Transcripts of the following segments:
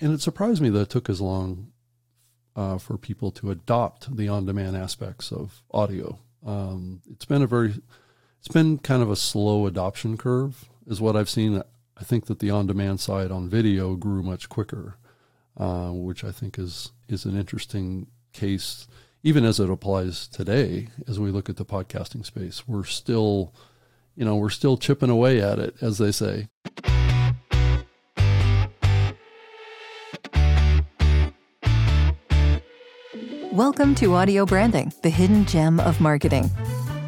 and it surprised me that it took as long uh, for people to adopt the on-demand aspects of audio. Um, it's been a very, it's been kind of a slow adoption curve, is what I've seen. I think that the on-demand side on video grew much quicker, uh, which I think is is an interesting case, even as it applies today. As we look at the podcasting space, we're still, you know, we're still chipping away at it, as they say. Welcome to Audio Branding, the hidden gem of marketing.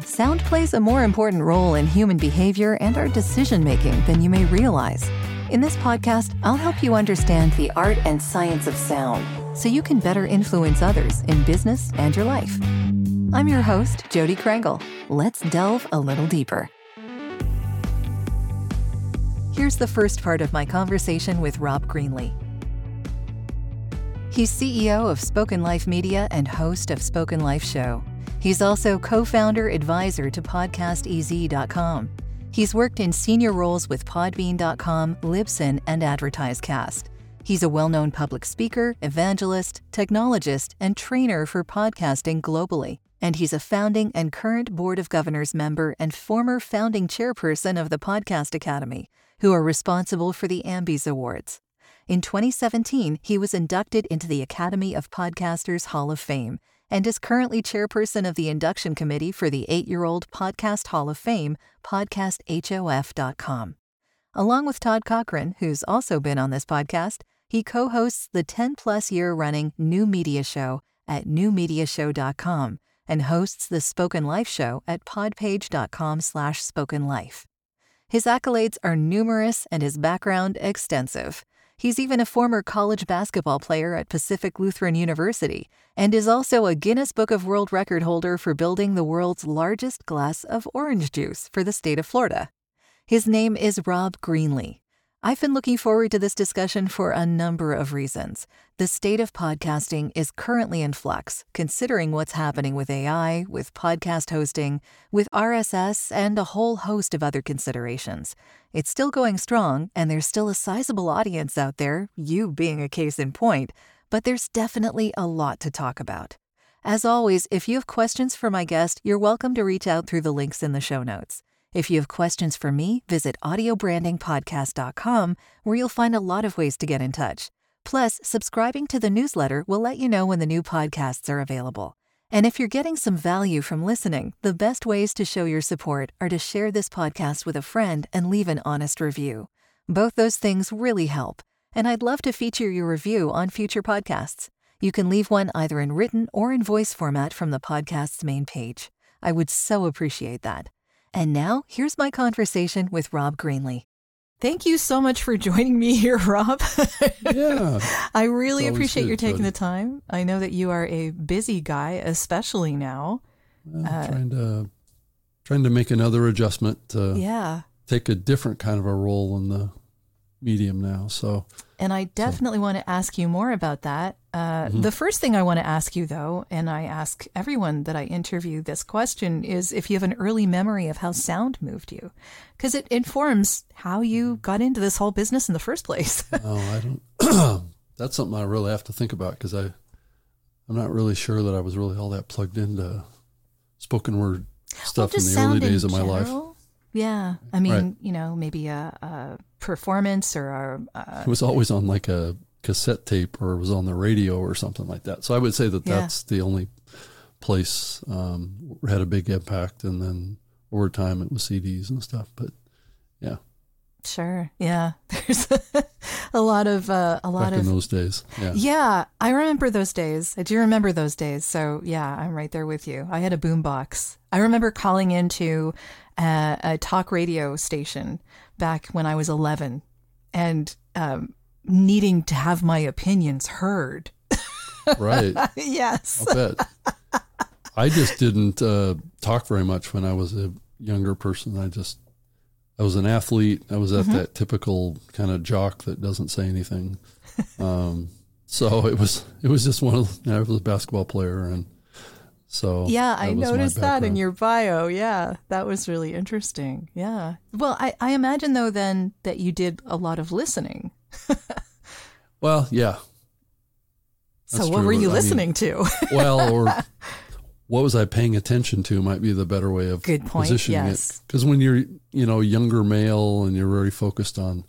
Sound plays a more important role in human behavior and our decision making than you may realize. In this podcast, I'll help you understand the art and science of sound so you can better influence others in business and your life. I'm your host, Jodi Krangle. Let's delve a little deeper. Here's the first part of my conversation with Rob Greenlee. He's CEO of Spoken Life Media and host of Spoken Life Show. He's also co founder advisor to PodcastEZ.com. He's worked in senior roles with Podbean.com, Libsyn, and AdvertiseCast. He's a well known public speaker, evangelist, technologist, and trainer for podcasting globally. And he's a founding and current Board of Governors member and former founding chairperson of the Podcast Academy, who are responsible for the Ambies Awards. In 2017, he was inducted into the Academy of Podcasters Hall of Fame and is currently chairperson of the induction committee for the eight year old Podcast Hall of Fame, podcasthof.com. Along with Todd Cochrane, who's also been on this podcast, he co hosts the 10 plus year running New Media Show at newmediashow.com and hosts the Spoken Life Show at podpage.com slash spokenlife. His accolades are numerous and his background extensive. He's even a former college basketball player at Pacific Lutheran University and is also a Guinness Book of World Record holder for building the world's largest glass of orange juice for the state of Florida. His name is Rob Greenlee. I've been looking forward to this discussion for a number of reasons. The state of podcasting is currently in flux, considering what's happening with AI, with podcast hosting, with RSS, and a whole host of other considerations. It's still going strong, and there's still a sizable audience out there, you being a case in point, but there's definitely a lot to talk about. As always, if you have questions for my guest, you're welcome to reach out through the links in the show notes. If you have questions for me, visit audiobrandingpodcast.com, where you'll find a lot of ways to get in touch. Plus, subscribing to the newsletter will let you know when the new podcasts are available. And if you're getting some value from listening, the best ways to show your support are to share this podcast with a friend and leave an honest review. Both those things really help, and I'd love to feature your review on future podcasts. You can leave one either in written or in voice format from the podcast's main page. I would so appreciate that. And now, here's my conversation with Rob Greenlee. Thank you so much for joining me here, Rob. Yeah. I really appreciate good, you taking Jodi. the time. I know that you are a busy guy, especially now. Well, Uh, trying to trying to make another adjustment to Yeah. take a different kind of a role in the medium now. So And I definitely want to ask you more about that. Uh, Mm-hmm. The first thing I want to ask you, though, and I ask everyone that I interview this question, is if you have an early memory of how sound moved you, because it informs how you got into this whole business in the first place. no, I don't. that's something I really have to think about because I I'm not really sure that I was really all that plugged into spoken word stuff in the early days of my life. Yeah, I mean, Right. you know, maybe a, a performance or a, a It was always on like a cassette tape or it was on the radio or something like that. So I would say that Yeah. that's the only place um, had a big impact. And then over time it was CDs and stuff. But yeah, sure, yeah. There's a lot of uh, a lot back of in those days. Yeah. Yeah, I remember those days. I do remember those days. So yeah, I'm right there with you. I had a boombox. I remember calling into a, a talk radio station back when I was 11 and um, needing to have my opinions heard. Right. yes. I'll bet. I just didn't uh, talk very much when I was a younger person. I just, I was an athlete. I was Mm-hmm. at that typical kind of jock that doesn't say anything. Um, so it was, it was just one of, I was a basketball player. And so Yeah, I noticed that in your bio. Yeah, that was really interesting. Yeah. Well, I, I imagine though then that you did a lot of listening. Well, yeah. So what true. were you I mean, listening to? well, or what was I paying attention to might be the better way of Good point, positioning yes. it. Because when you're, you know, younger male and you're very focused on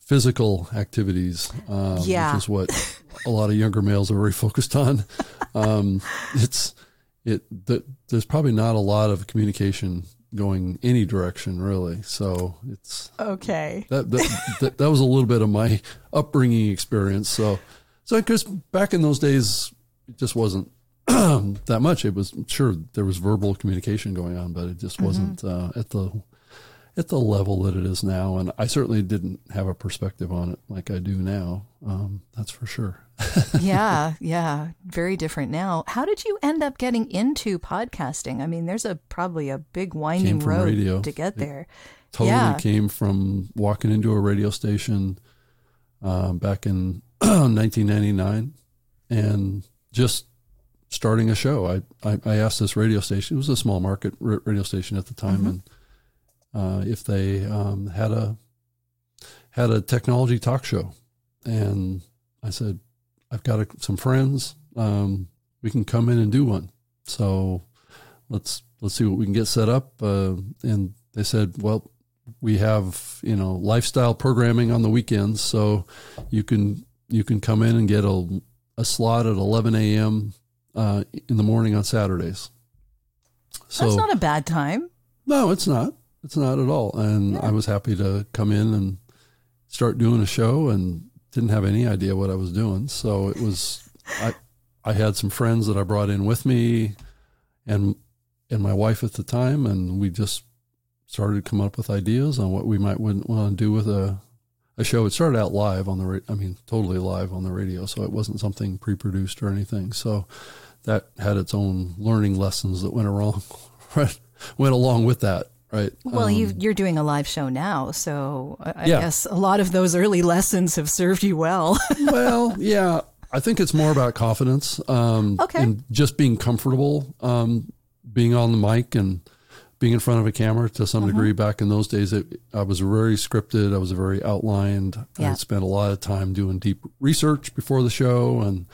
physical activities, um, Yeah. which is what a lot of younger males are very focused on. Um, it's it. The, there's probably not a lot of communication going any direction really. So it's okay. that that, that that was a little bit of my upbringing experience. So, so because back in those days, it just wasn't that much. It was sure there was verbal communication going on, but it just wasn't uh, at the at the level that it is now. And I certainly didn't have a perspective on it like I do now. Um, that's for sure. yeah, yeah, very different now. How did you end up getting into podcasting? I mean, there's a probably a big winding road radio. to get It- there. totally Yeah. came from walking into a radio station um, back in 1999 and just starting a show. I, I, I asked this radio station, it was a small market radio station at the time, Mhm. and uh, if they um, had a had a technology talk show. And I said, I've got a, some friends. Um, we can come in and do one. So let's let's see what we can get set up. Uh, and they said, well, we have you know lifestyle programming on the weekends, so you can you can come in and get a, a slot at 11 a.m. Uh, in the morning on Saturdays. So That's not a bad time. no, it's not. It's not at all. And I was happy to come in and start doing a show and didn't have any idea what I was doing. So it was I I had some friends that I brought in with me and and my wife at the time and we just started to come up with ideas on what we might want to do with a a show. It started out live on the ra- I mean totally live on the radio, so it wasn't something pre-produced or anything. So that had its own learning lessons that went along went along with that, right? Well, Um, you you're doing a live show now, so I I Yeah. guess a lot of those early lessons have served you well. well, yeah, I think it's more about confidence. Um, Okay. And just being comfortable, um, being on the mic and being in front of a camera to some Mm-hmm. degree. Back in those days, it, I was very scripted. I was very outlined. Yeah. I spent a lot of time doing deep research before the show, and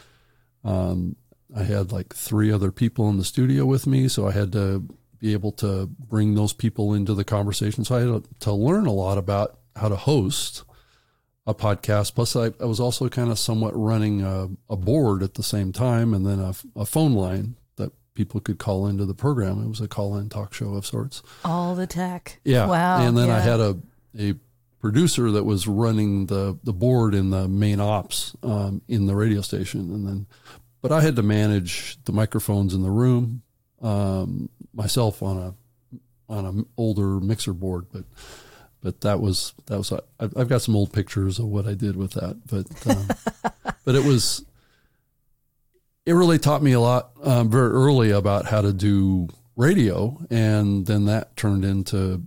um, I had like three other people in the studio with me, so I had to be able to bring those people into the conversation. So I had to, learn a lot about how to host a podcast. Plus, I, I was also kind of somewhat running a, a board at the same time, and then a, a phone line that people could call into the program. It was a call-in talk show of sorts. All the tech. Yeah. Wow. And then I had a a producer that was running the the board in the main ops um, in the radio station, and then but I had to manage the microphones in the room um, myself on a on an older mixer board, but. But that was that was I've I've got some old pictures of what I did with that, but um, but it was it really taught me a lot um, very early about how to do radio, and then that turned into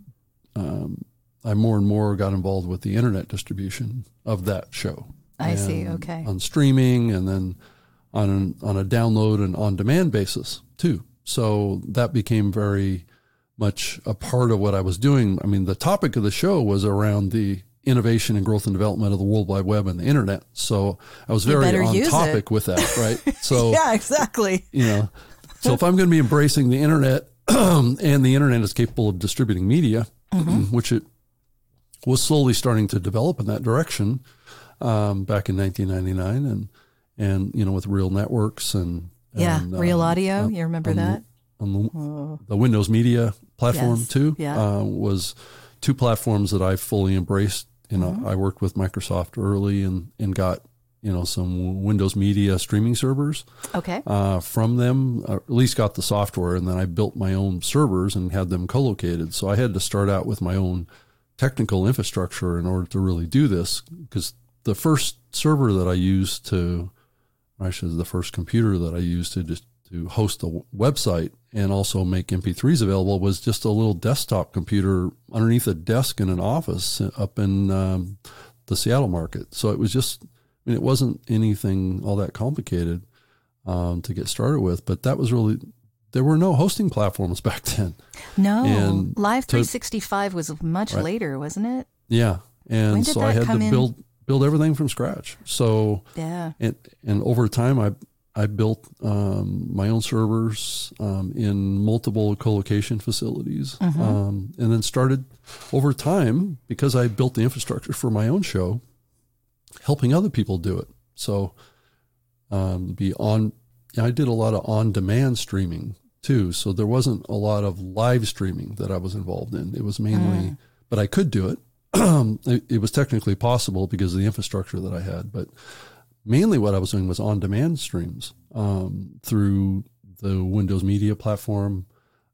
um, I more and more got involved with the internet distribution of that show. I see, okay. On streaming, and then on an, on a download and on demand basis too. So that became very much a part of what I was doing. I mean, the topic of the show was around the innovation and growth and development of the World Wide Web and the internet. So I was very on topic it. with that, right? So yeah, exactly. you know, so if I'm going to be embracing the internet and the internet is capable of distributing media, which it was slowly starting to develop in that direction um, back in 1999, and and you know with real networks and Yeah, and, real um, audio. you remember that? on the, the Windows Media platform Yes, too. yeah. Uh, was two platforms that I fully embraced. You know, Mm-hmm. I worked with Microsoft early and and got you know some Windows Media streaming servers Okay. uh, from them, or at least got the software, and then I built my own servers and had them co-located. So I had to start out with my own technical infrastructure in order to really do this, because the first server that I used to, actually the first computer that I used to just to host a website and also make MP3s available was just a little desktop computer underneath a desk in an office up in um, the Seattle market. So it was just, I mean, it wasn't anything all that complicated um, to get started with. But that was really there were no hosting platforms back then. No, and Live to- 365 was much Right. later, wasn't it? Yeah, and so I had to in? build build everything from scratch. So Yeah. and and over time, I I built um, my own servers um, in multiple co-location facilities, um, and then started over time because I built the infrastructure for my own show, helping other people do it. So um, be on. I did a lot of on-demand streaming too, so there wasn't a lot of live streaming that I was involved in. It was mainly, but I could do it. it. It was technically possible because of the infrastructure that I had, but mainly what I was doing was on-demand streams um, through the Windows Media platform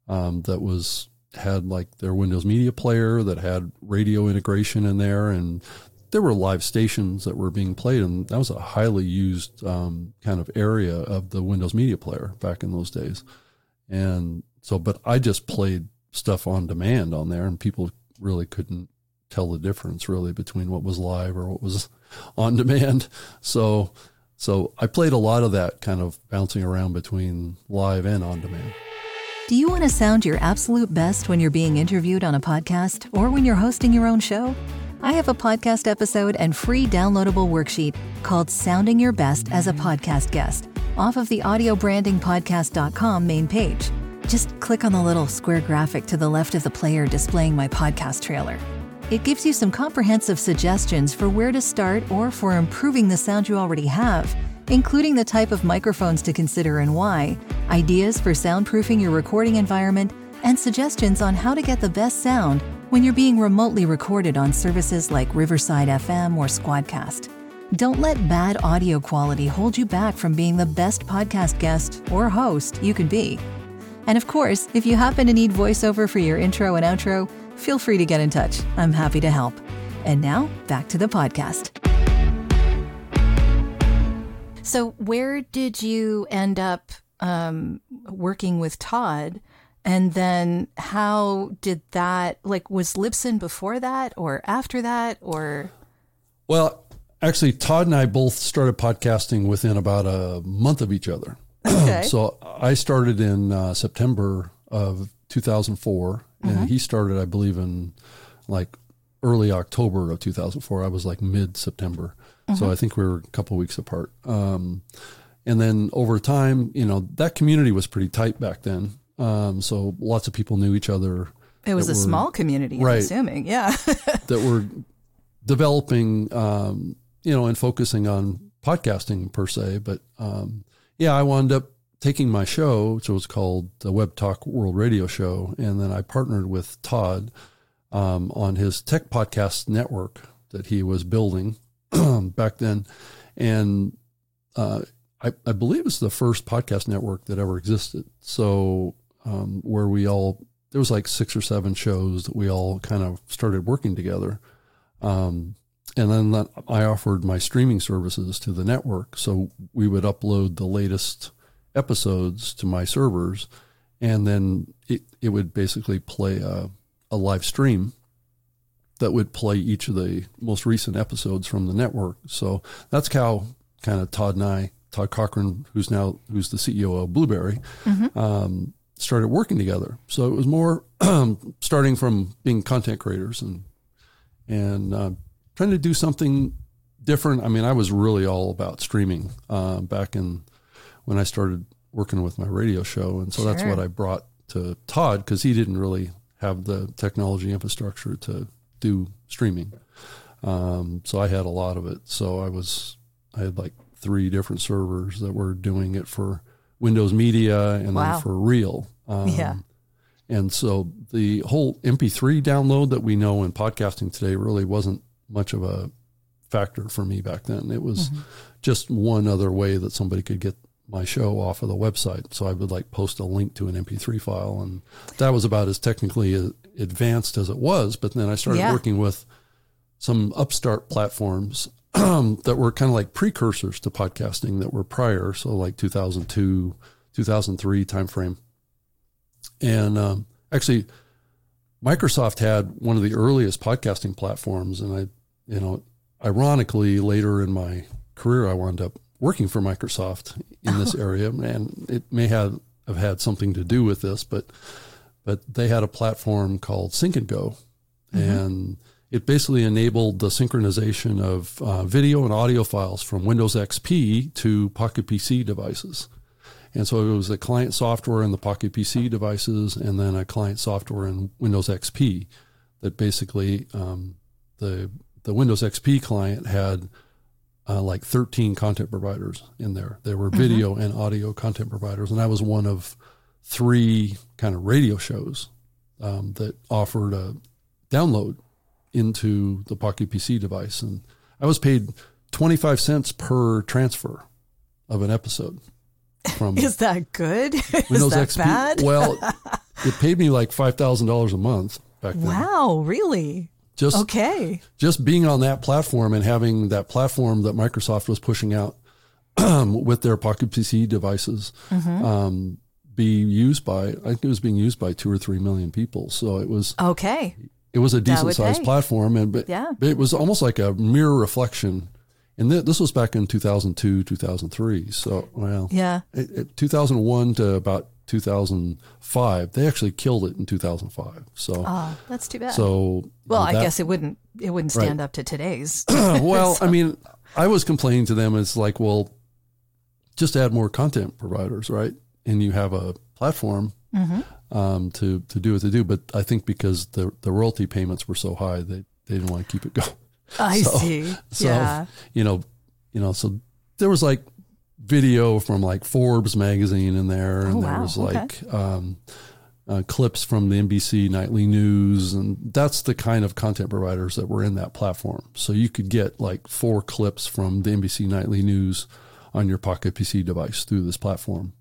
um, that was had like their Windows Media Player that had radio integration in there, and there were live stations that were being played, and that was a highly used um, kind of area of the Windows Media Player back in those days. And so, but I just played stuff on demand on there, and people really couldn't tell the difference really between what was live or what was on demand. So, so I played a lot of that kind of bouncing around between live and on demand. Do you want to sound your absolute best when you're being interviewed on a podcast or when you're hosting your own show? I have a podcast episode and free downloadable worksheet called Sounding Your Best as a Podcast Guest off of the audiobrandingpodcast.com main page. Just click on the little square graphic to the left of the player displaying my podcast trailer. It gives you some comprehensive suggestions for where to start or for improving the sound you already have, including the type of microphones to consider and why, ideas for soundproofing your recording environment, and suggestions on how to get the best sound when you're being remotely recorded on services like Riverside FM or Squadcast. Don't let bad audio quality hold you back from being the best podcast guest or host you can be. And of course, if you happen to need voiceover for your intro and outro, feel free to get in touch. I'm happy to help. And now, back to the podcast. So, where did you end up um, working with Todd? And then, how did that, like, was Libsyn before that or after that? Or, Well, actually, Todd and I both started podcasting within about a month of each other. okay. So I started in uh, September of 2004, and he started, I believe, in like early October of 2004. I was like mid September, so I think we were a couple weeks apart. Um, and then over time, you know, that community was pretty tight back then. Um, so lots of people knew each other it was a were- small community, I'm Right. assuming. Yeah. that were developing, um, you know, and focusing on podcasting per se. But um, yeah, I wound up taking my show, which was called the Web Talk World Radio Show, and then I partnered with Todd um, on his tech podcast network that he was building back then, and uh, I, I believe it's the first podcast network that ever existed. So um, where we all there was like six or seven shows that we all kind of started working together. Um, and then I offered my streaming services to the network. So we would upload the latest episodes to my servers, and then it, it would basically play a, a live stream that would play each of the most recent episodes from the network. So that's how kind of Todd and I, Todd Cochrane, who's now who's the CEO of Blubrry, um, started working together. So it was more starting from being content creators and and uh, trying to do something different. I mean, I was really all about streaming uh, back in when I started working with my radio show, and so that's what I brought to Todd because he didn't really have the technology infrastructure to do streaming. Um, so I had a lot of it. So I was I had like three different servers that were doing it for Windows Media and Wow. then for Real. Um, Yeah. And so the whole MP3 download that we know in podcasting today really wasn't much of a factor for me back then. It was just one other way that somebody could get my show off of the website. So I would like post a link to an MP3 file, and that was about as technically advanced as it was. But then I started Yeah. working with some upstart platforms that were kind of like precursors to podcasting that were prior. So like 2002, 2003 timeframe. And um, actually, Microsoft had one of the earliest podcasting platforms, and I, you know, ironically, later in my career, I wound up working for Microsoft in this area, and it may have have had something to do with this, but but they had a platform called Sync and Go, and it basically enabled the synchronization of uh, video and audio files from Windows XP to Pocket PC devices. And so it was a client software in the Pocket PC devices and then a client software in Windows XP that basically um, the the Windows XP client had uh, like 13 content providers in there. There were video mm-hmm. and audio content providers, and I was one of three kind of radio shows um, that offered a download into the Pocket PC device, and I was paid 25 cents per transfer of an episode. From is that good? Windows that XP. Bad? well, it paid me like five thousand dollars a month back then. Wow, really? Just okay. Just being on that platform and having that platform that Microsoft was pushing out with their Pocket PC devices mm-hmm. um, be used by I think it was being used by two or three million people. So it was okay. It was a decent sized pay. platform, and but, yeah. but it was almost like a mirror reflection. And th- this was back in 2002, 2003. So, well, yeah, it, it, 2001 to about 2005. They actually killed it in 2005. So oh, that's too bad. So well, that, I guess it wouldn't it wouldn't stand right. up to today's. well, so. I mean, I was complaining to them. It's like, well, just add more content providers, right? And you have a platform mm-hmm. um, to to do what they do. But I think because the the royalty payments were so high, they they didn't want to keep it going. I so, see. So yeah. you know, you know, so there was like video from like Forbes magazine in there, and oh, there was like okay. um, uh, clips from the NBC nightly news, and that's the kind of content providers that were in that platform. So you could get like four clips from the NBC nightly news on your Pocket PC device through this platform.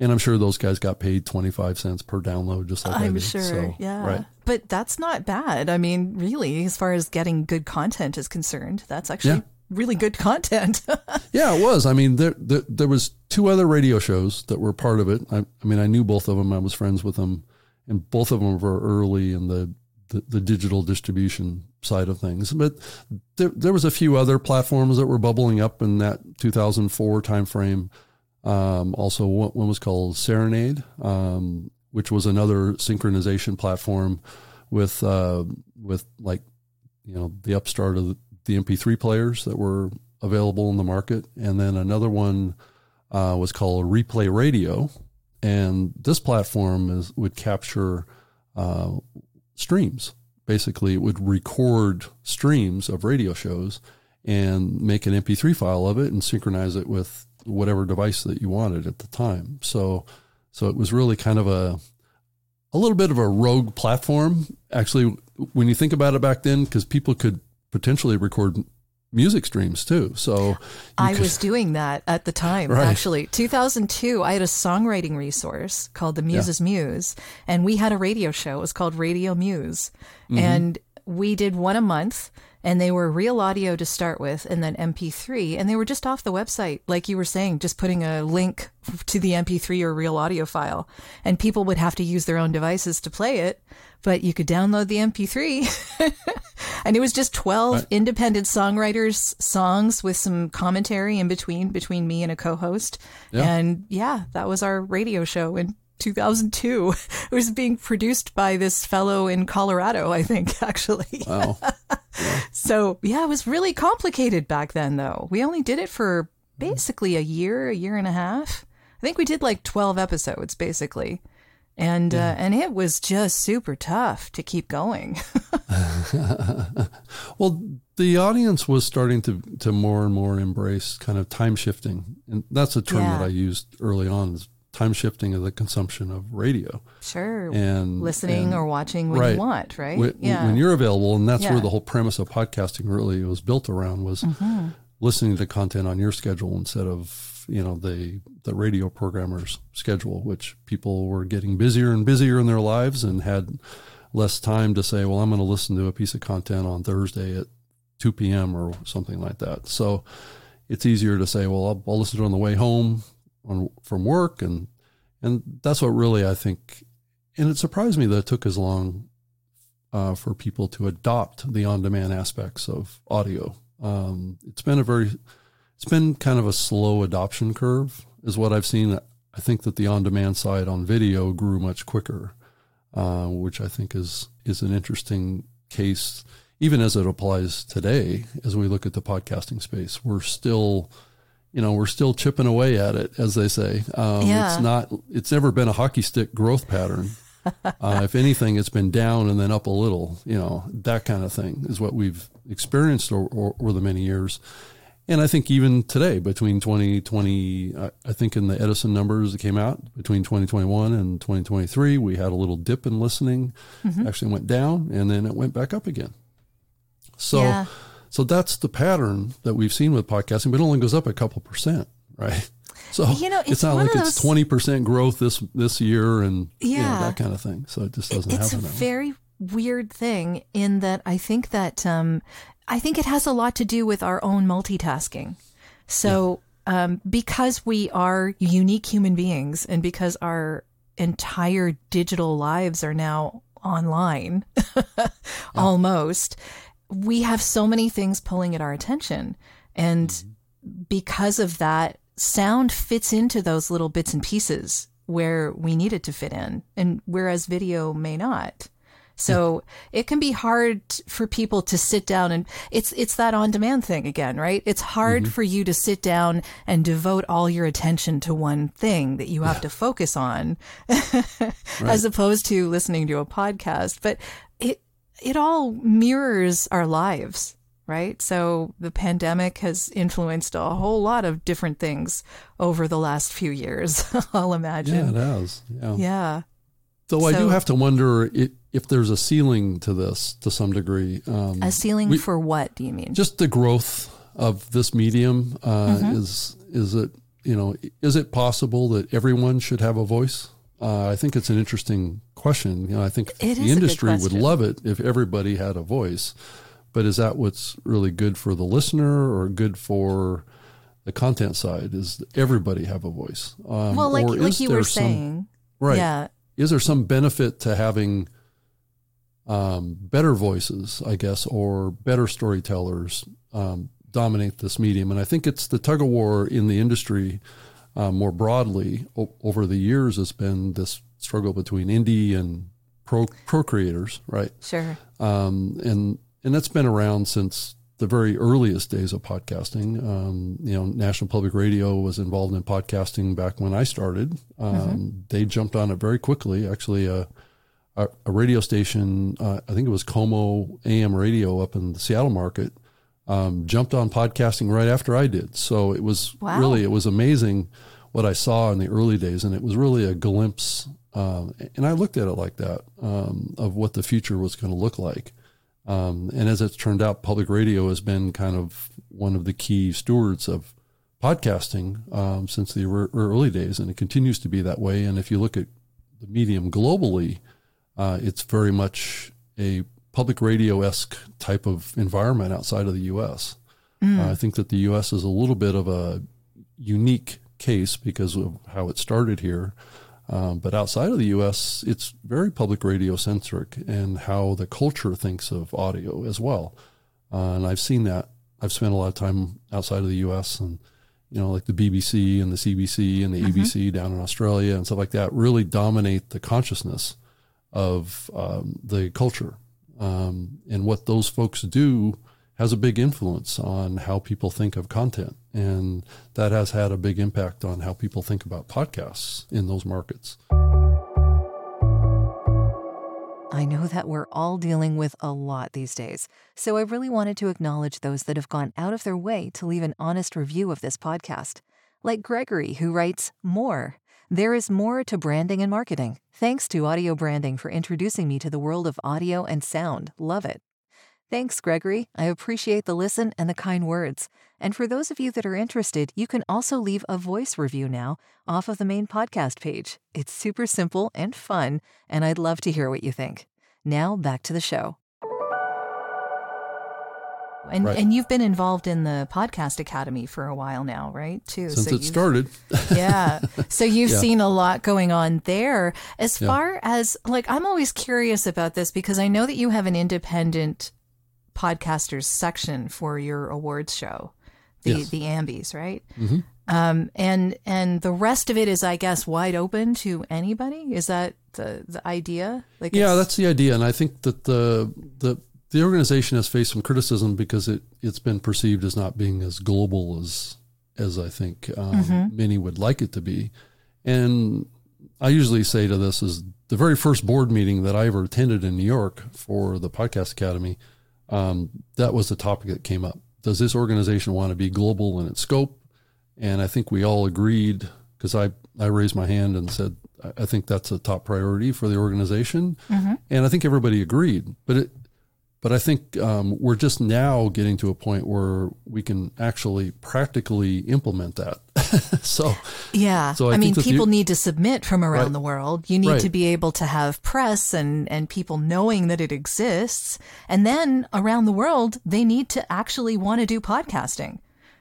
And I'm sure those guys got paid 25 cents per download, just like I'm sure. So, yeah. Right. But that's not bad. I mean, really, as far as getting good content is concerned, that's actually yeah really good content. yeah, it was. I mean, there, there, there was two other radio shows that were part of it. I, I, mean, I knew both of them. I was friends with them, and both of them were early in the the, the digital distribution side of things. But there, there was a few other platforms that were bubbling up in that 2004 timeframe. Um, also, one was called Serenade, um, which was another synchronization platform with uh, with like you know the upstart of the, the MP3 players that were available in the market, and then another one uh, was called Replay Radio, and this platform is would capture uh, streams. Basically, it would record streams of radio shows and make an MP3 file of it and synchronize it with whatever device that you wanted at the time. So, so it was really kind of a a little bit of a rogue platform. Actually, when you think about it back then, because people could potentially record music streams too. So I could, was doing that at the time, right. actually. 2002, I had a songwriting resource called the Muses yeah. Muse, and we had a radio show. It was called Radio Muse. Mm-hmm. And we did one a month and they were real audio to start with and then MP3 and they were just off the website like you were saying just putting a link to the MP3 or real audio file and people would have to use their own devices to play it but you could download the MP3 and it was just 12 what? independent songwriters songs with some commentary in between between me and a co-host yeah. and yeah that was our radio show and 2002. It was being produced by this fellow in Colorado, I think, actually. Wow. Yeah. so, yeah, it was really complicated back then, though. We only did it for basically a year, a year and a half. I think we did like 12 episodes, basically. And yeah. uh, and it was just super tough to keep going. well, the audience was starting to to more and more embrace kind of time shifting, and that's a term yeah. that I used early on. Time shifting of the consumption of radio. Sure. And listening and, or watching when right. you want, right? When, yeah. When you're available, and that's yeah. where the whole premise of podcasting really was built around was mm-hmm. listening to content on your schedule instead of you know the the radio programmer's schedule, which people were getting busier and busier in their lives and had less time to say, well, I'm going to listen to a piece of content on Thursday at 2 p.m. or something like that. So it's easier to say, well, I'll, I'll listen to it on the way home on from work, and and that's what really I think. And it surprised me that it took as long uh, for people to adopt the on-demand aspects of audio. Um, it's been a very, it's been kind of a slow adoption curve, is what I've seen. I think that the on-demand side on video grew much quicker, uh, which I think is is an interesting case even as it applies today, as we look at the podcasting space, we're still, you know, we're still chipping away at it, as they say. Um, Yeah. It's not, it's never been a hockey stick growth pattern. uh, if anything, it's been down and then up a little, you know, that kind of thing is what we've experienced over, over the many years. And I think even today, between 2020, I I think in the Edison numbers that came out between 2021 and 2023, we had a little dip in listening, actually went down, and then it went back up again. So, Yeah. So that's the pattern that we've seen with podcasting, but it only goes up a couple percent, right? So You know, it's not like of it's twenty percent growth this this year, and you know, that kind of thing. So it just doesn't it's a happen. way. very weird thing in that I think that um, I think it has a lot to do with our own multitasking. So um, because we are unique human beings, and because our entire digital lives are now online, almost, we have so many things pulling at our attention, and because of that, sound fits into those little bits and pieces where we need it to fit in, and whereas video may not. So hmm. it can be hard for people to sit down and it's it's that on demand thing again, right? It's hard mm-hmm. for you to sit down and devote all your attention to one thing that you have to focus on as opposed to listening to a podcast. But it all mirrors our lives, right? So the pandemic has influenced a whole lot of different things over the last few years, I'll imagine. Yeah, it has. Yeah. Yeah. Though I do have to wonder if, if there's a ceiling to this to some degree. Um, A ceiling we- for what do you mean? just the growth of this medium uh, Mm-hmm. is is it you know is it possible that everyone should have a voice? Uh, I think it's an interesting question. You know, I think It the industry would love it if everybody had a voice, but is that what's really good for the listener or good for the content side? Is everybody have a voice? Um, well, like or like you were some- saying, right? Yeah, is there some benefit to having um, better voices, I guess, or better storytellers um, dominate this medium? And I think it's the tug of war in the industry uh, more broadly o- over the years has been this struggle between indie and pro pro creators, right? sure. um, and and that's been around since the very earliest days of podcasting. Um, you know, National Public Radio was involved in podcasting back when I started. Um, They jumped on it very quickly. Actually, uh, a, a radio station, uh, I think it was KOMO AM Radio up in the Seattle market, um, jumped on podcasting right after I did. So it was Wow. really it was amazing what I saw in the early days, and it was really a glimpse. Um, and I looked at it like that um, of what the future was going to look like. Um, and as it's turned out, public radio has been kind of one of the key stewards of podcasting um, since the ear- early days, and it continues to be that way. And if you look at the medium globally, uh, it's very much a public radio esque type of environment outside of the U.S. Uh, I think that the U.S. is a little bit of a unique case because of how it started here. Um, but outside of the U.S., it's very public radio centric and how the culture thinks of audio as well. Uh, and I've seen that. I've spent a lot of time outside of the U.S. and you know, like the BBC and the CBC and the ABC down in Australia and stuff like that, really dominate the consciousness of um, the culture. Um, and what those folks do has a big influence on how people think of content. And that has had a big impact on how people think about podcasts in those markets. I know that we're all dealing with a lot these days, so I really wanted to acknowledge those that have gone out of their way to leave an honest review of this podcast. Like Gregory, who writes, More. There is more to branding and marketing. Thanks to Audio Branding for introducing me to the world of audio and sound. Love it. Thanks, Gregory. I appreciate the listen and the kind words. And for those of you that are interested, you can also leave a voice review now off of the main podcast page. It's super simple and fun, and I'd love to hear what you think. Now, back to the show. And Right. and you've been involved in the podcast academy for a while now, right? Too. Since it started, yeah. So you've Yeah. seen a lot going on there. As Yeah. far as like I'm always curious about this because I know that you have an independent podcasters section for your awards show. The Yes. the Ambies, right? Mhm. Um and and the rest of it is I guess wide open to anybody? Is that the the idea? Like yeah, that's the idea. And I think that the, the, the organization has faced some criticism because it it's been perceived as not being as global as as I think um, mm-hmm. many would like it to be. And I usually say to this is the very first board meeting that I ever attended in New York for the Podcast Academy. Um, that was the topic that came up. Does this organization want to be global in its scope? And I think we all agreed because I, I raised my hand and said, I think that's a top priority for the organization. Mm-hmm. And I think everybody agreed. But it, but I think um, we're just now getting to a point where we can actually practically implement that. so yeah, so I, I mean, people need to submit from around right, the world. You need right. to be able to have press and and people knowing that it exists, and then around the world they need to actually want to do podcasting.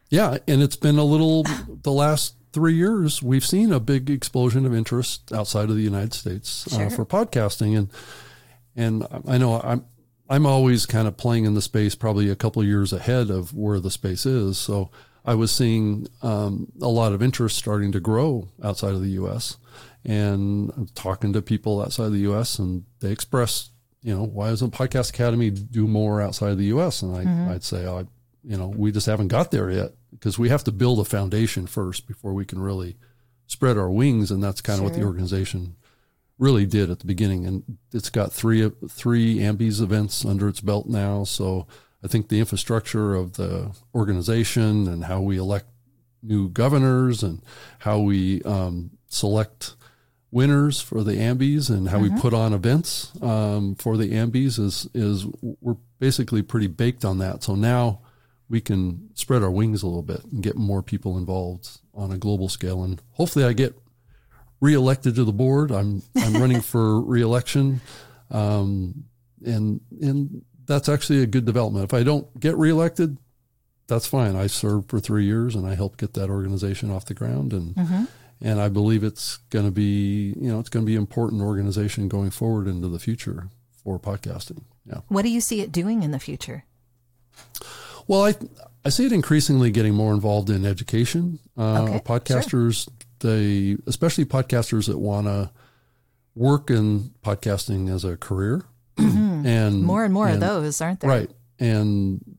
Yeah, and it's been a little the last three years we've seen a big explosion of interest outside of the United States uh, sure. uh, for podcasting and and I know I'm I'm always kind of playing in the space, probably a couple of years ahead of where the space is. So I was seeing um, a lot of interest starting to grow outside of the U.S. and I'm talking to people outside of the U.S. and they expressed, you know, why doesn't Podcast Academy do more outside of the U.S. And I, mm-hmm. I'd say, oh, you know, we just haven't got there yet because we have to build a foundation first before we can really spread our wings, and that's kind sure. of what the organization really did at the beginning. And it's got three three Ambies events under its belt now. So I think the infrastructure of the organization and how we elect new governors and how we um, select winners for the Ambies and how mm-hmm. we put on events um, for the Ambies is is we're basically pretty baked on that. So now we can spread our wings a little bit and get more people involved on a global scale. And hopefully, I get reelected to the board. I'm I'm running for reelection, um, and and that's actually a good development. If I don't get reelected, that's fine. I served for three years and I helped get that organization off the ground, and mm-hmm. and I believe it's going to be you know it's going to be an important organization going forward into the future for podcasting. Yeah. What do you see it doing in the future? Well, I I see it increasingly getting more involved in education. Uh, okay, podcasters sure they, especially podcasters that want to work in podcasting as a career. Mm-hmm. and more and more and, of those, aren't there? Right. And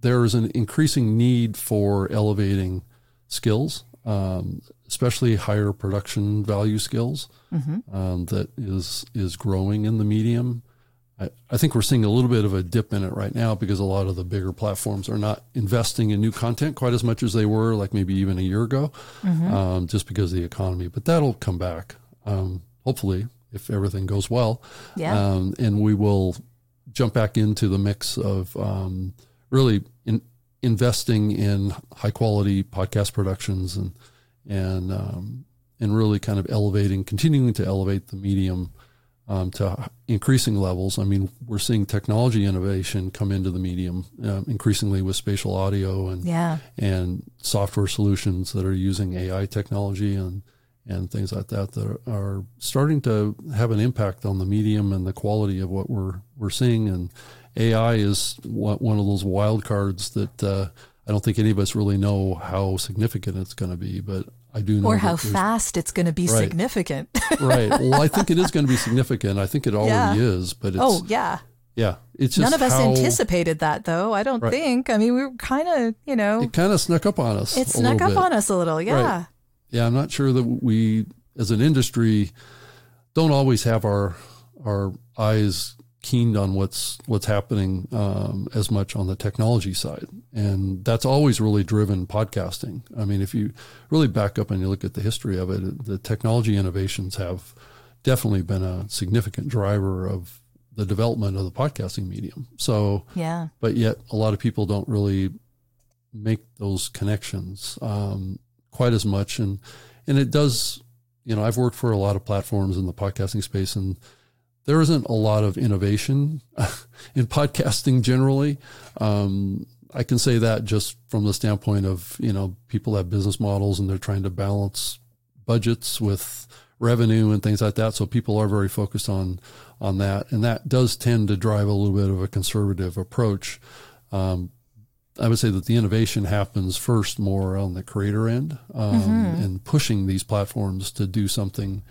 there is an increasing need for elevating skills, um, especially higher production value skills mm-hmm. um, that is is growing in the medium. I, think we're seeing a little bit of a dip in it right now because a lot of the bigger platforms are not investing in new content quite as much as they were, like maybe even a year ago, mm-hmm. um, just because of the economy. But that'll come back, um, hopefully, if everything goes well. Yeah. Um, and we will jump back into the mix of um, really in, investing in high quality podcast productions and and um, and really kind of elevating, continuing to elevate the medium um, to increasing levels. I mean, we're seeing technology innovation come into the medium um, increasingly with spatial audio and yeah. and software solutions that are using AI technology and and things like that that are, are starting to have an impact on the medium and the quality of what we're we're seeing. And AI is one of those wild cards that uh, I don't think any of us really know how significant it's going to be, but I do know. Or how fast it's going to be right. significant. right. Well, I think it is going to be significant. I think it already yeah. is, but it's. Oh, yeah. Yeah. It's None of us how, anticipated that, though. I don't right. think. I mean, we were kind of, you know. It kind of snuck up on us. It snuck up bit. on us a little. Yeah. Right. Yeah. I'm not sure that we, as an industry, don't always have our our eyes keened on what's what's happening um, as much on the technology side, and that's always really driven podcasting. I mean, if you really back up and you look at the history of it, the technology innovations have definitely been a significant driver of the development of the podcasting medium. So, yeah, but yet a lot of people don't really make those connections um, quite as much, and and it does. You know, I've worked for a lot of platforms in the podcasting space, and there isn't a lot of innovation in podcasting generally. Um, I can say that just from the standpoint of, you know, people have business models and they're trying to balance budgets with revenue and things like that. So people are very focused on, on that. And that does tend to drive a little bit of a conservative approach. Um, I would say that the innovation happens first more on the creator end um, mm-hmm. and pushing these platforms to do something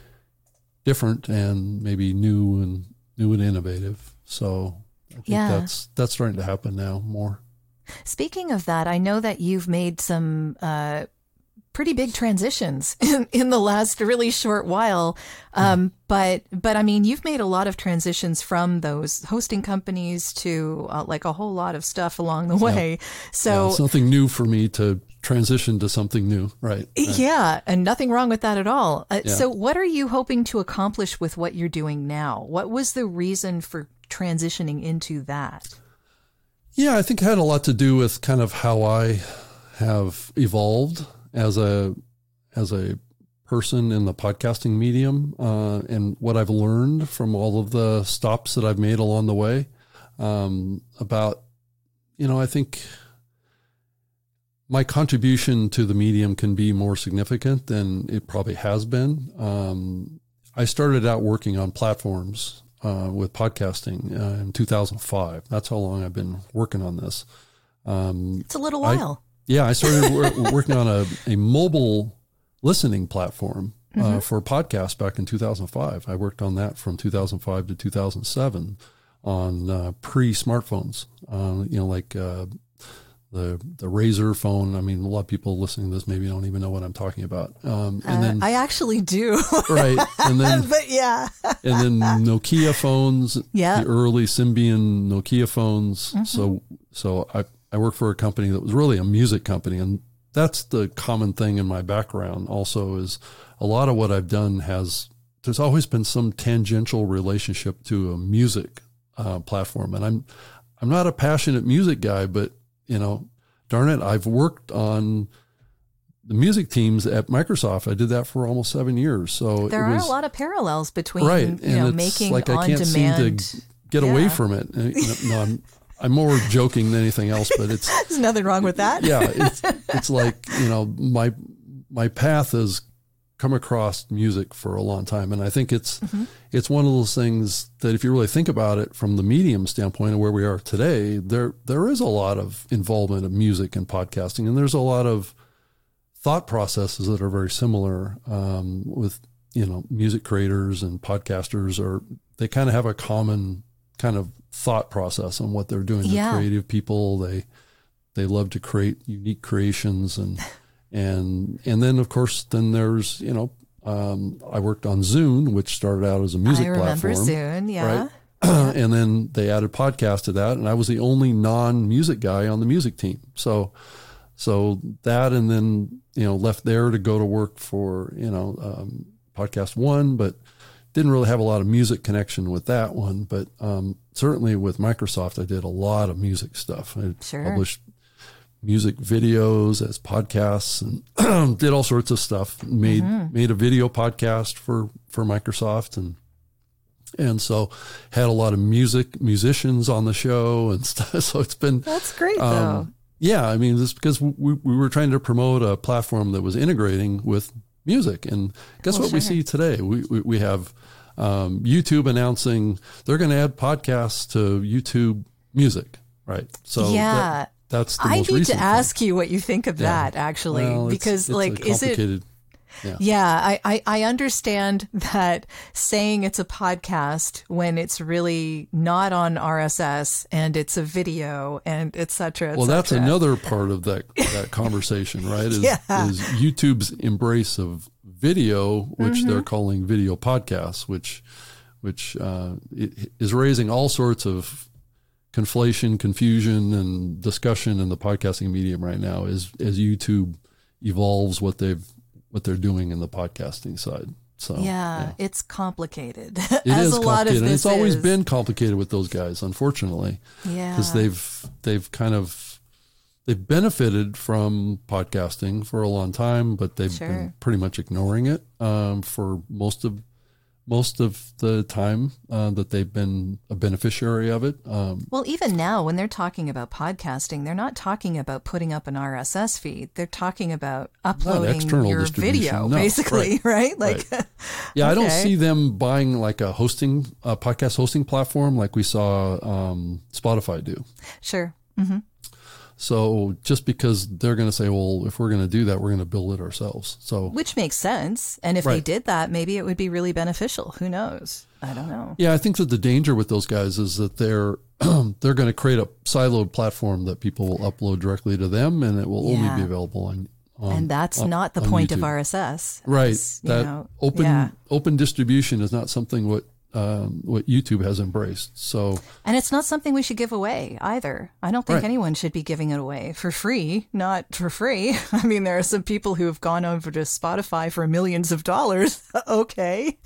different and maybe new and new and innovative. So I think Yeah. that's that's starting to happen now more. Speaking of that, I know that you've made some uh, pretty big transitions in, in the last really short while. Um, but but I mean, you've made a lot of transitions from those hosting companies to uh, like a whole lot of stuff along the way. Yeah, So it's nothing new for me to transition to something new, right? right. Yeah, and nothing wrong with that at all. Uh, Yeah. So, what are you hoping to accomplish with what you're doing now? What was the reason for transitioning into that? Yeah, I think it had a lot to do with kind of how I have evolved as a as a person in the podcasting medium, uh, and what I've learned from all of the stops that I've made along the way. Um, about, you know, I think my contribution to the medium can be more significant than it probably has been. Um, I started out working on platforms uh, with podcasting uh, in 2005. That's how long I've been working on this. Um, It's a little I- while. yeah, I started wor- working on a, a mobile listening platform uh, for podcasts back in 2005. I worked on that from 2005 to 2007 on uh, pre smartphones, uh, you know, like uh, the the Razr phone. I mean, a lot of people listening to this maybe don't even know what I'm talking about. Um, and Uh, then I actually do. right, and then but yeah. and then Nokia phones, Yeah. the early Symbian Nokia phones. Mm-hmm. So so I I worked for a company that was really a music company, and that's the common thing in my background. Also, is a lot of what I've done has there's always been some tangential relationship to a music uh, platform, and I'm I'm not a passionate music guy, but you know, darn it, I've worked on. The music teams at Microsoft, I did that for almost seven years. So There are a lot of parallels between right you and know it's making like i on can't demand. seem to get away from it Uh, no i'm i'm more joking than anything else but it's There's nothing wrong with that. yeah it's it's like you know my my path has come across music for a long time and i think it's Mm-hmm. it's one of those things that if you really think about it from the medium standpoint of where we are today there there is a lot of involvement of music and podcasting and there's a lot of thought processes that are very similar um, with you know music creators and podcasters or they kind of have a common kind of thought process on what they're doing they're Yeah. creative people they they love to create unique creations and and and then of course then there's you know um, I worked on Zune which started out as a music I remember platform Zune. Yeah. right? and then they added podcast to that, and I was the only non-music guy on the music team. So, so that, and then you know left there to go to work for you know um, PodcastOne, but didn't really have a lot of music connection with that one. But um, certainly with Microsoft, I did a lot of music stuff. I Sure. published music videos as podcasts and did all sorts of stuff. Made made a video podcast for for Microsoft and and so had a lot of music musicians on the show and stuff. So it's been That's great though. um, yeah. I mean, just because we, we were trying to promote a platform that was integrating with music, and guess Well, what we see today? We we, we have um, YouTube announcing they're going to add podcasts to YouTube Music, right? So Yeah. that, that's the I most need to thing. ask you what you think of Yeah. that actually, Well, it's- because it's like, is it complicated- Yeah, I, I, I understand that saying it's a podcast when it's really not on RSS and it's a video and etc. et Well, that's another part of that that conversation, right? Is, Yeah. is YouTube's embrace of video, which Mm-hmm. they're calling video podcasts, which which uh, is raising all sorts of conflation, confusion, and discussion in the podcasting medium right now. is as YouTube evolves what they've what they're doing in the podcasting side. So Yeah, it's complicated. It as is a lot of complicated, and it's always is. been complicated with those guys, unfortunately Yeah. because they've they've kind of they've benefited from podcasting for a long time, but they've Sure. been pretty much ignoring it um, for most of most of the time uh, that they've been a beneficiary of it. Um, Well, even now, when they're talking about podcasting, they're not talking about putting up an RSS feed. They're talking about uploading external your video, No, basically, right? Like, yeah, I don't see them buying like a hosting a podcast hosting platform like we saw um, Spotify do. sure. So just because they're going to say, well, if we're going to do that, we're going to build it ourselves. So Which makes sense. And if they did that, maybe it would be really beneficial. Who knows? I don't know. yeah, I think that the danger with those guys is that they're they're going to create a siloed platform that people will upload directly to them, and it will Yeah. only be available on. on and that's on- not the point of RSS. right. That know, open yeah. open distribution is not something what um, what YouTube has embraced. So And it's not something we should give away either. I don't think Right. anyone should be giving it away for free, not for free. I mean, there are some people who have gone over to Spotify for millions of dollars. okay.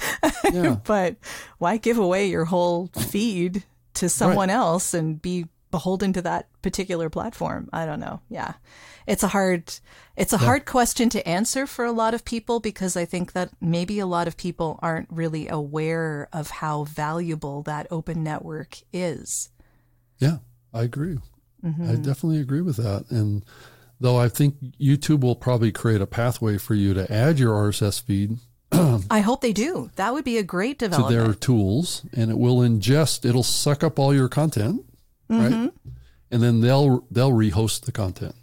yeah, but why give away your whole feed to someone else and be beholden to that particular platform? I don't know. Yeah. It's a hard it's a hard question to answer for a lot of people because I think that maybe a lot of people aren't really aware of how valuable that open network is. yeah, I agree. Mm-hmm. I definitely agree with that. And though I think YouTube will probably create a pathway for you to add your RSS feed I hope they do. That would be a great development. to their tools and it will ingest it'll suck up all your content Mm-hmm. right and then they'll they'll rehost the content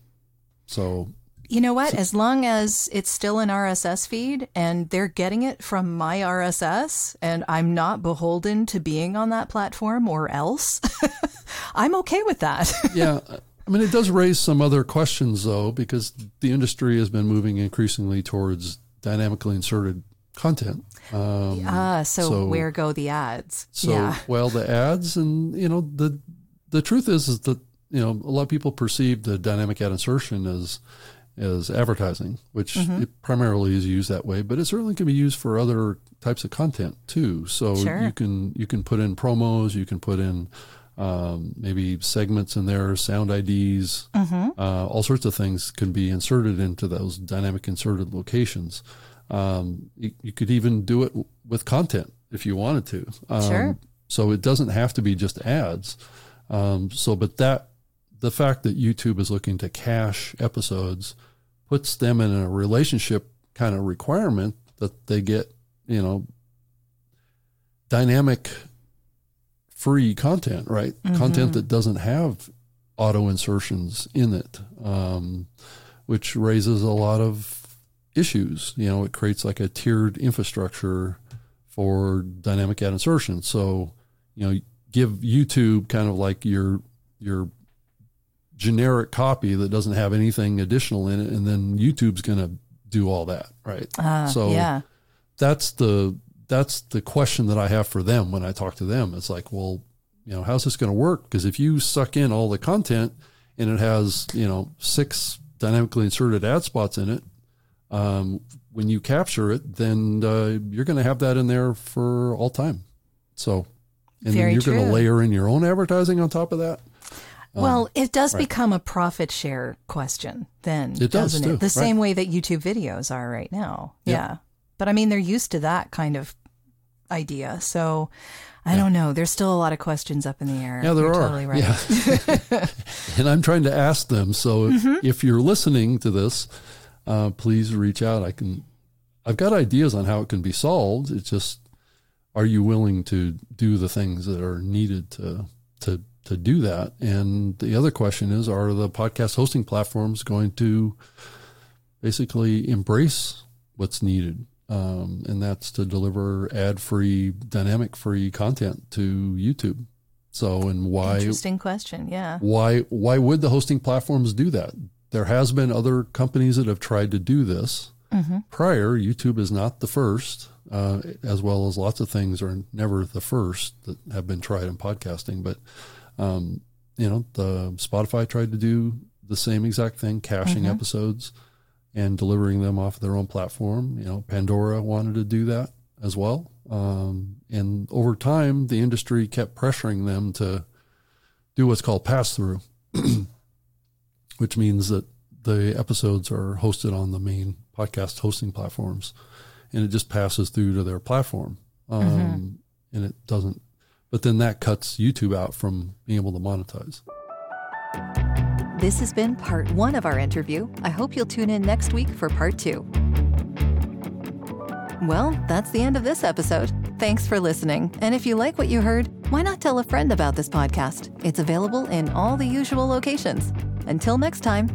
so You know what? As long as it's still an RSS feed and they're getting it from my RSS and I'm not beholden to being on that platform or else, I'm okay with that. yeah i mean it does raise some other questions though because the industry has been moving increasingly towards dynamically inserted content um, Ah, so, So- where go the ads? So yeah. well, the ads and you know the the truth is is that you know a lot of people perceive the dynamic ad insertion as as advertising, which Mm-hmm. it primarily is used that way, but it certainly can be used for other types of content too. So Sure. you can you can put in promos, you can put in um, maybe segments in there, sound IDs, Mm-hmm. uh, all sorts of things can be inserted into those dynamic inserted locations. Um, you, you could even do it with content if you wanted to. Um, Sure. So it doesn't have to be just ads. Um, so, but that the fact that YouTube is looking to cache episodes puts them in a relationship kind of requirement that they get, you know, dynamic free content, right? Content that doesn't have auto insertions in it, um, which raises a lot of issues. You know, it creates like a tiered infrastructure for dynamic ad insertion. So, you know, give YouTube kind of like your your generic copy that doesn't have anything additional in it, and then YouTube's going to do all that, right? Ah, so yeah. that's the that's the question that I have for them when I talk to them. It's like, well, you know, how's this going to work? Because if you suck in all the content and it has, you know, six dynamically inserted ad spots in it, um, when you capture it, then uh, you're going to have that in there for all time. So, and Very then you're going to layer in your own advertising on top of that. Well, it does right. become a profit share question then, It does, too, it? The right. same way that YouTube videos are right now. Yeah. Yeah. But I mean, they're used to that kind of idea. So I don't know. There's still a lot of questions up in the air. Yeah, there You're are. Totally right. Yeah. and I'm trying to ask them. So if, Mm-hmm. if you're listening to this, uh, please reach out. I can, I've got ideas on how it can be solved. It's just, are you willing to do the things that are needed to, to, to do that? And the other question is, are the podcast hosting platforms going to basically embrace what's needed? Um, and that's to deliver ad free, dynamic free content to YouTube. So, and why Interesting question. Yeah. why why would the hosting platforms do that? There has been other companies that have tried to do this prior. YouTube is not the first, uh, as well as lots of things are never the first that have been tried in podcasting. But um, you know, the Spotify tried to do the same exact thing, caching episodes and delivering them off their own platform. You know, Pandora wanted to do that as well. Um, and over time, the industry kept pressuring them to do what's called pass through, which means that the episodes are hosted on the main podcast hosting platforms and it just passes through to their platform. Um, And it doesn't, but then that cuts YouTube out from being able to monetize. This has been part one of our interview. I hope you'll tune in next week for part two. Well, that's the end of this episode. Thanks for listening. And if you like what you heard, why not tell a friend about this podcast? It's available in all the usual locations. Until next time,